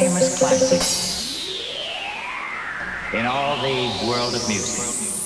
famous classics in all the world of music.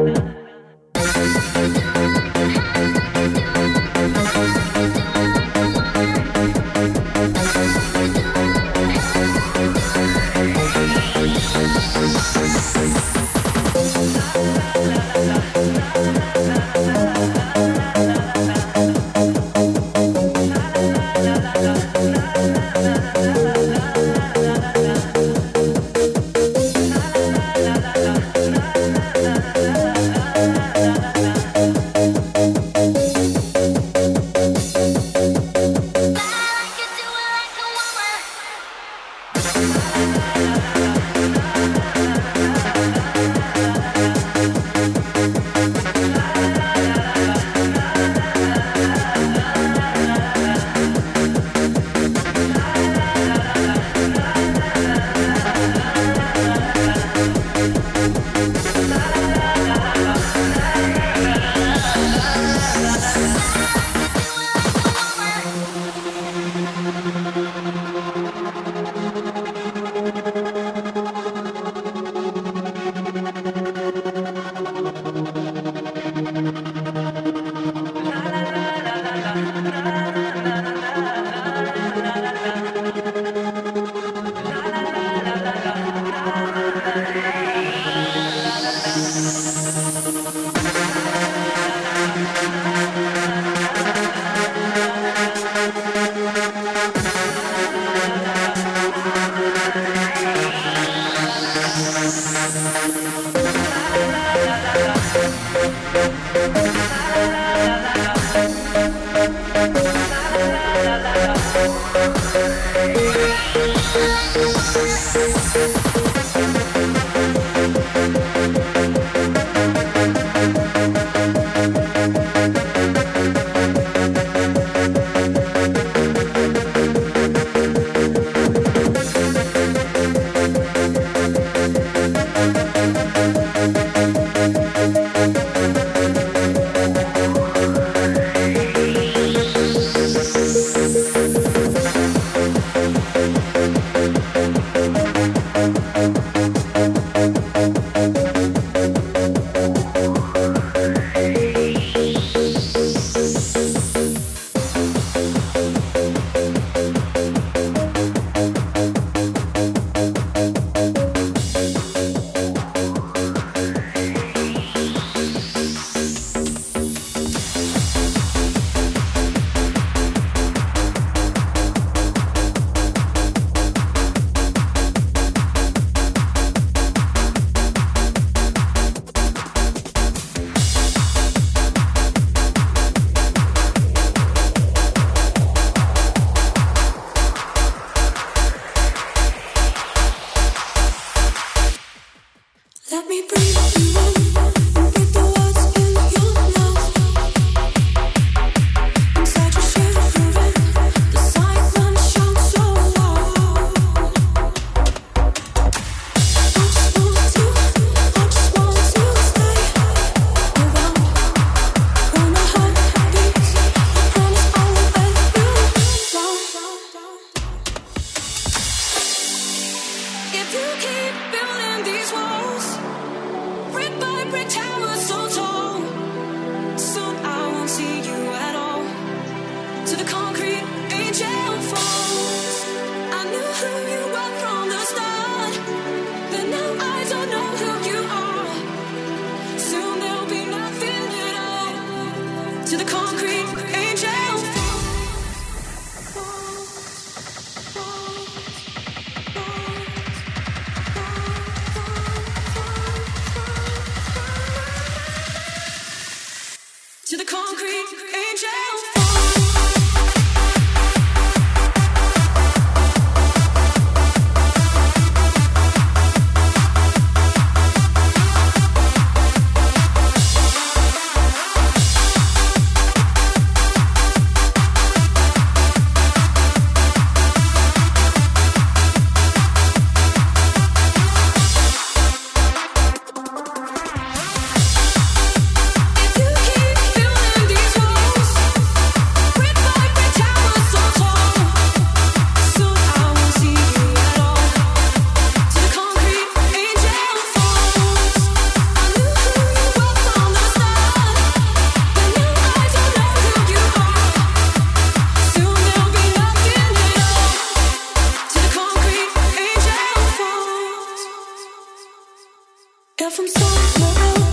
you.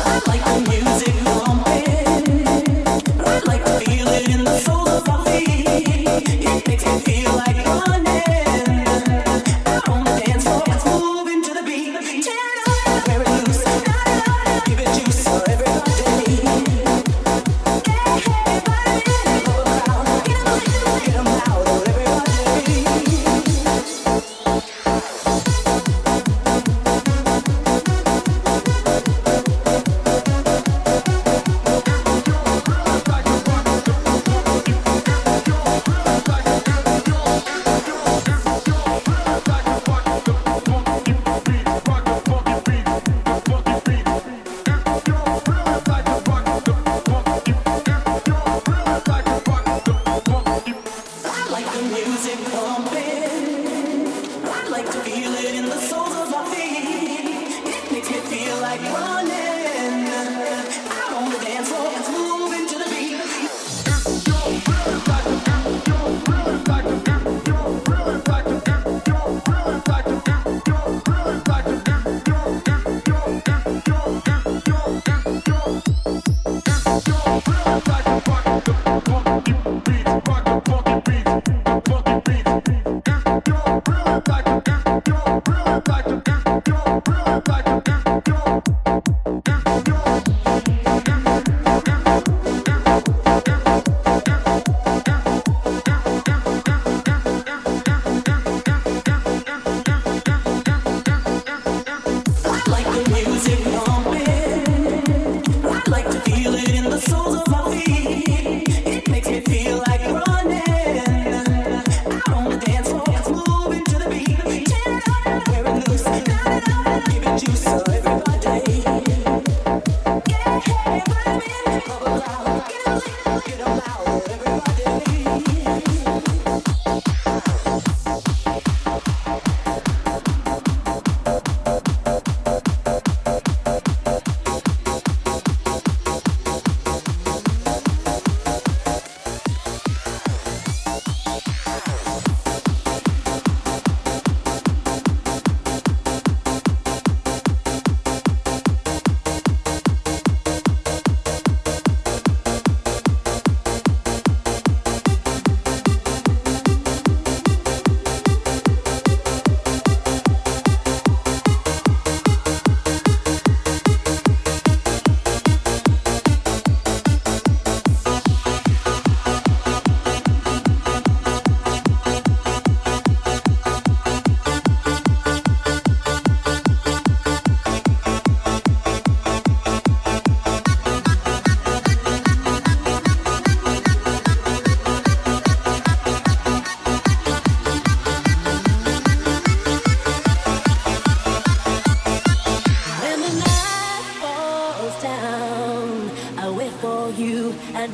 I like the music.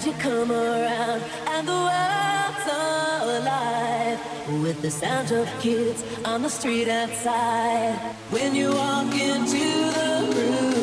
you come around and the world's alive with the sound of kids on the street outside. When you walk into the room.